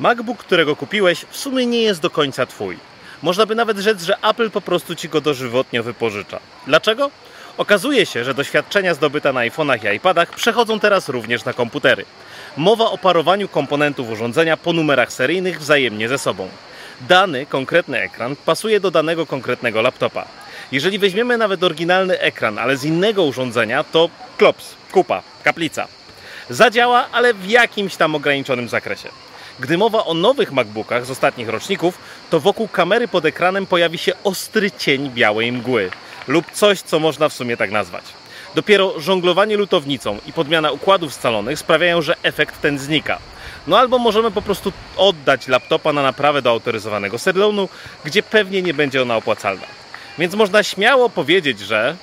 MacBook, którego kupiłeś, w sumie nie jest do końca twój. Można by nawet rzec, że Apple po prostu ci go dożywotnio wypożycza. Dlaczego? Okazuje się, że doświadczenia zdobyte na iPhone'ach i iPadach przechodzą teraz również na komputery. Mowa o parowaniu komponentów urządzenia po numerach seryjnych wzajemnie ze sobą. Dany, konkretny ekran pasuje do danego konkretnego laptopa. Jeżeli weźmiemy nawet oryginalny ekran, ale z innego urządzenia, to klops, kupa, kaplica. Zadziała, ale w jakimś tam ograniczonym zakresie. Gdy mowa o nowych MacBookach z ostatnich roczników, to wokół kamery pod ekranem pojawi się ostry cień białej mgły lub coś, co można w sumie tak nazwać. Dopiero żonglowanie lutownicą i podmiana układów scalonych sprawiają, że efekt ten znika. No albo możemy po prostu oddać laptopa na naprawę do autoryzowanego salonu, gdzie pewnie nie będzie ona opłacalna. Więc można śmiało powiedzieć, że